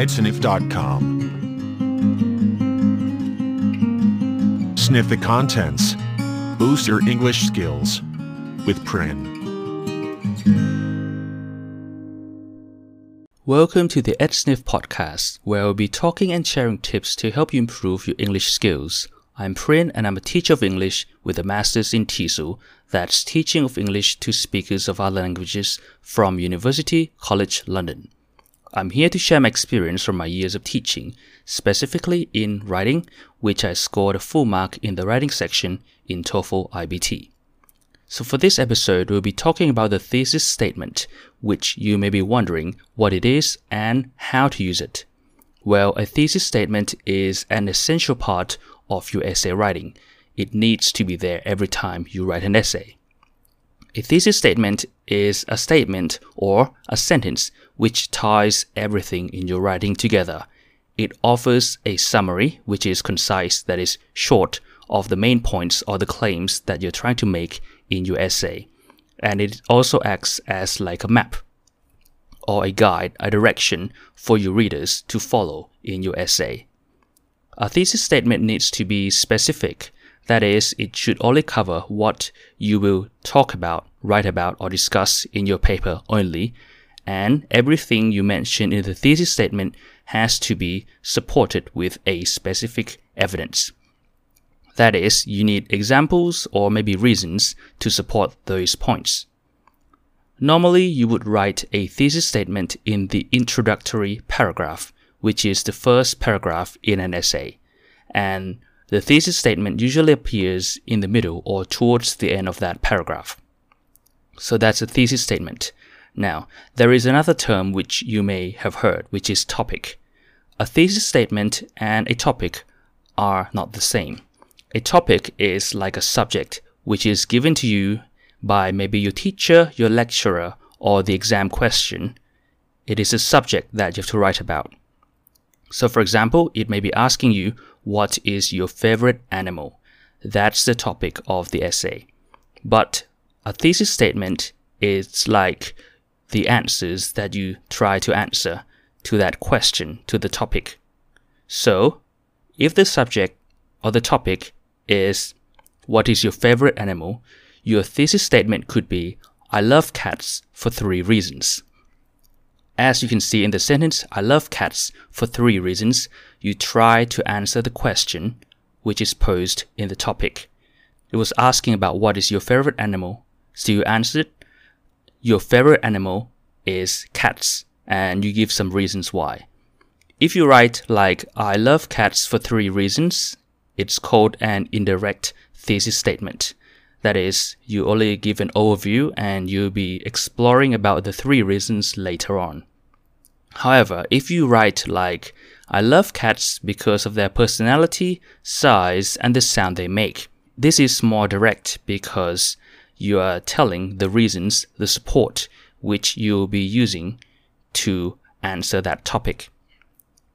edsniff.com. Sniff the contents. Boost your English skills with Prin. Welcome to the EdSniff podcast, where I'll be talking and sharing tips to help you improve your English skills. I'm Prin and I'm a teacher of English with a master's in TESOL, that's teaching of English to speakers of other languages from University College London. I'm here to share my experience from my years of teaching, specifically in writing, which I scored a full mark in the writing section in TOEFL IBT. So for this episode, we'll be talking about the thesis statement, which you may be wondering what it is and how to use it. Well, a thesis statement is an essential part of your essay writing. It needs to be there every time you write an essay. A thesis statement is a statement or a sentence which ties everything in your writing together. It offers a summary which is concise, that is short, of the main points or the claims that you're trying to make in your essay. And it also acts as like a map or a guide, a direction for your readers to follow in your essay. A thesis statement needs to be specific that is, it should only cover what you will talk about, write about, or discuss in your paper only, and everything you mention in the thesis statement has to be supported with a specific evidence. That is, you need examples or maybe reasons to support those points. Normally, you would write a thesis statement in the introductory paragraph, which is the first paragraph in an essay. And the thesis statement usually appears in the middle or towards the end of that paragraph. So that's a thesis statement. Now, there is another term which you may have heard, which is topic. A thesis statement and a topic are not the same. A topic is like a subject which is given to you by maybe your teacher, your lecturer, or the exam question. It is a subject that you have to write about. So, for example, it may be asking you, What is your favorite animal? That's the topic of the essay. But a thesis statement is like the answers that you try to answer to that question, to the topic. So, if the subject or the topic is what is your favorite animal, your thesis statement could be I love cats for three reasons. As you can see in the sentence, I love cats for three reasons. You try to answer the question which is posed in the topic. It was asking about what is your favorite animal. So you answered, your favorite animal is cats, and you give some reasons why. If you write like, I love cats for three reasons, it's called an indirect thesis statement. That is, you only give an overview and you'll be exploring about the three reasons later on. However, if you write like, I love cats because of their personality, size, and the sound they make, this is more direct because you are telling the reasons, the support which you'll be using to answer that topic.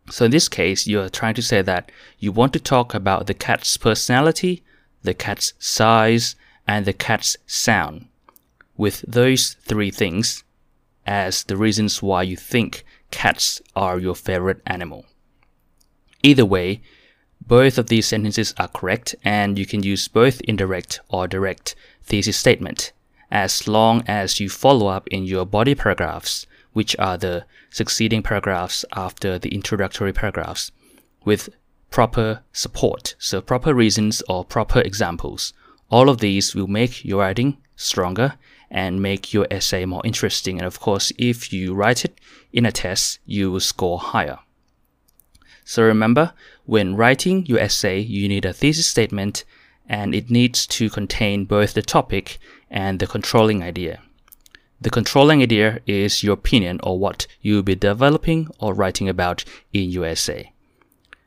So in this case, you're trying to say that you want to talk about the cat's personality, the cat's size, and the cat's sound. With those three things as the reasons why you think cats are your favorite animal. Either way, both of these sentences are correct and you can use both indirect or direct thesis statement as long as you follow up in your body paragraphs, which are the succeeding paragraphs after the introductory paragraphs, with proper support, so proper reasons or proper examples. All of these will make your writing stronger and make your essay more interesting. And of course, if you write it in a test, you will score higher. So remember, when writing your essay, you need a thesis statement and it needs to contain both the topic and the controlling idea. The controlling idea is your opinion or what you will be developing or writing about in your essay.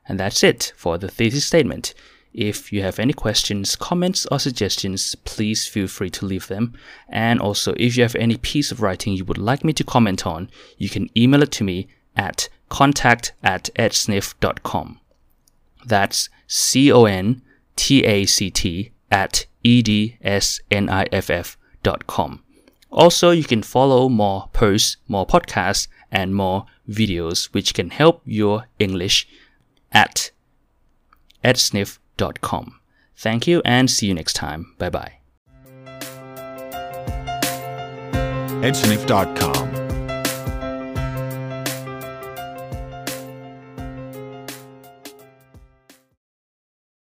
And that's it for the thesis statement. If you have any questions, comments, or suggestions, please feel free to leave them. And also, if you have any piece of writing you would like me to comment on, you can email it to me at contact at edsniff.com. That's C O N T A C T at E D S N I F F dot com. Also, you can follow more posts, more podcasts and more videos which can help your English at edsniff.com. Thank you and see you next time. Bye bye. edsniff.com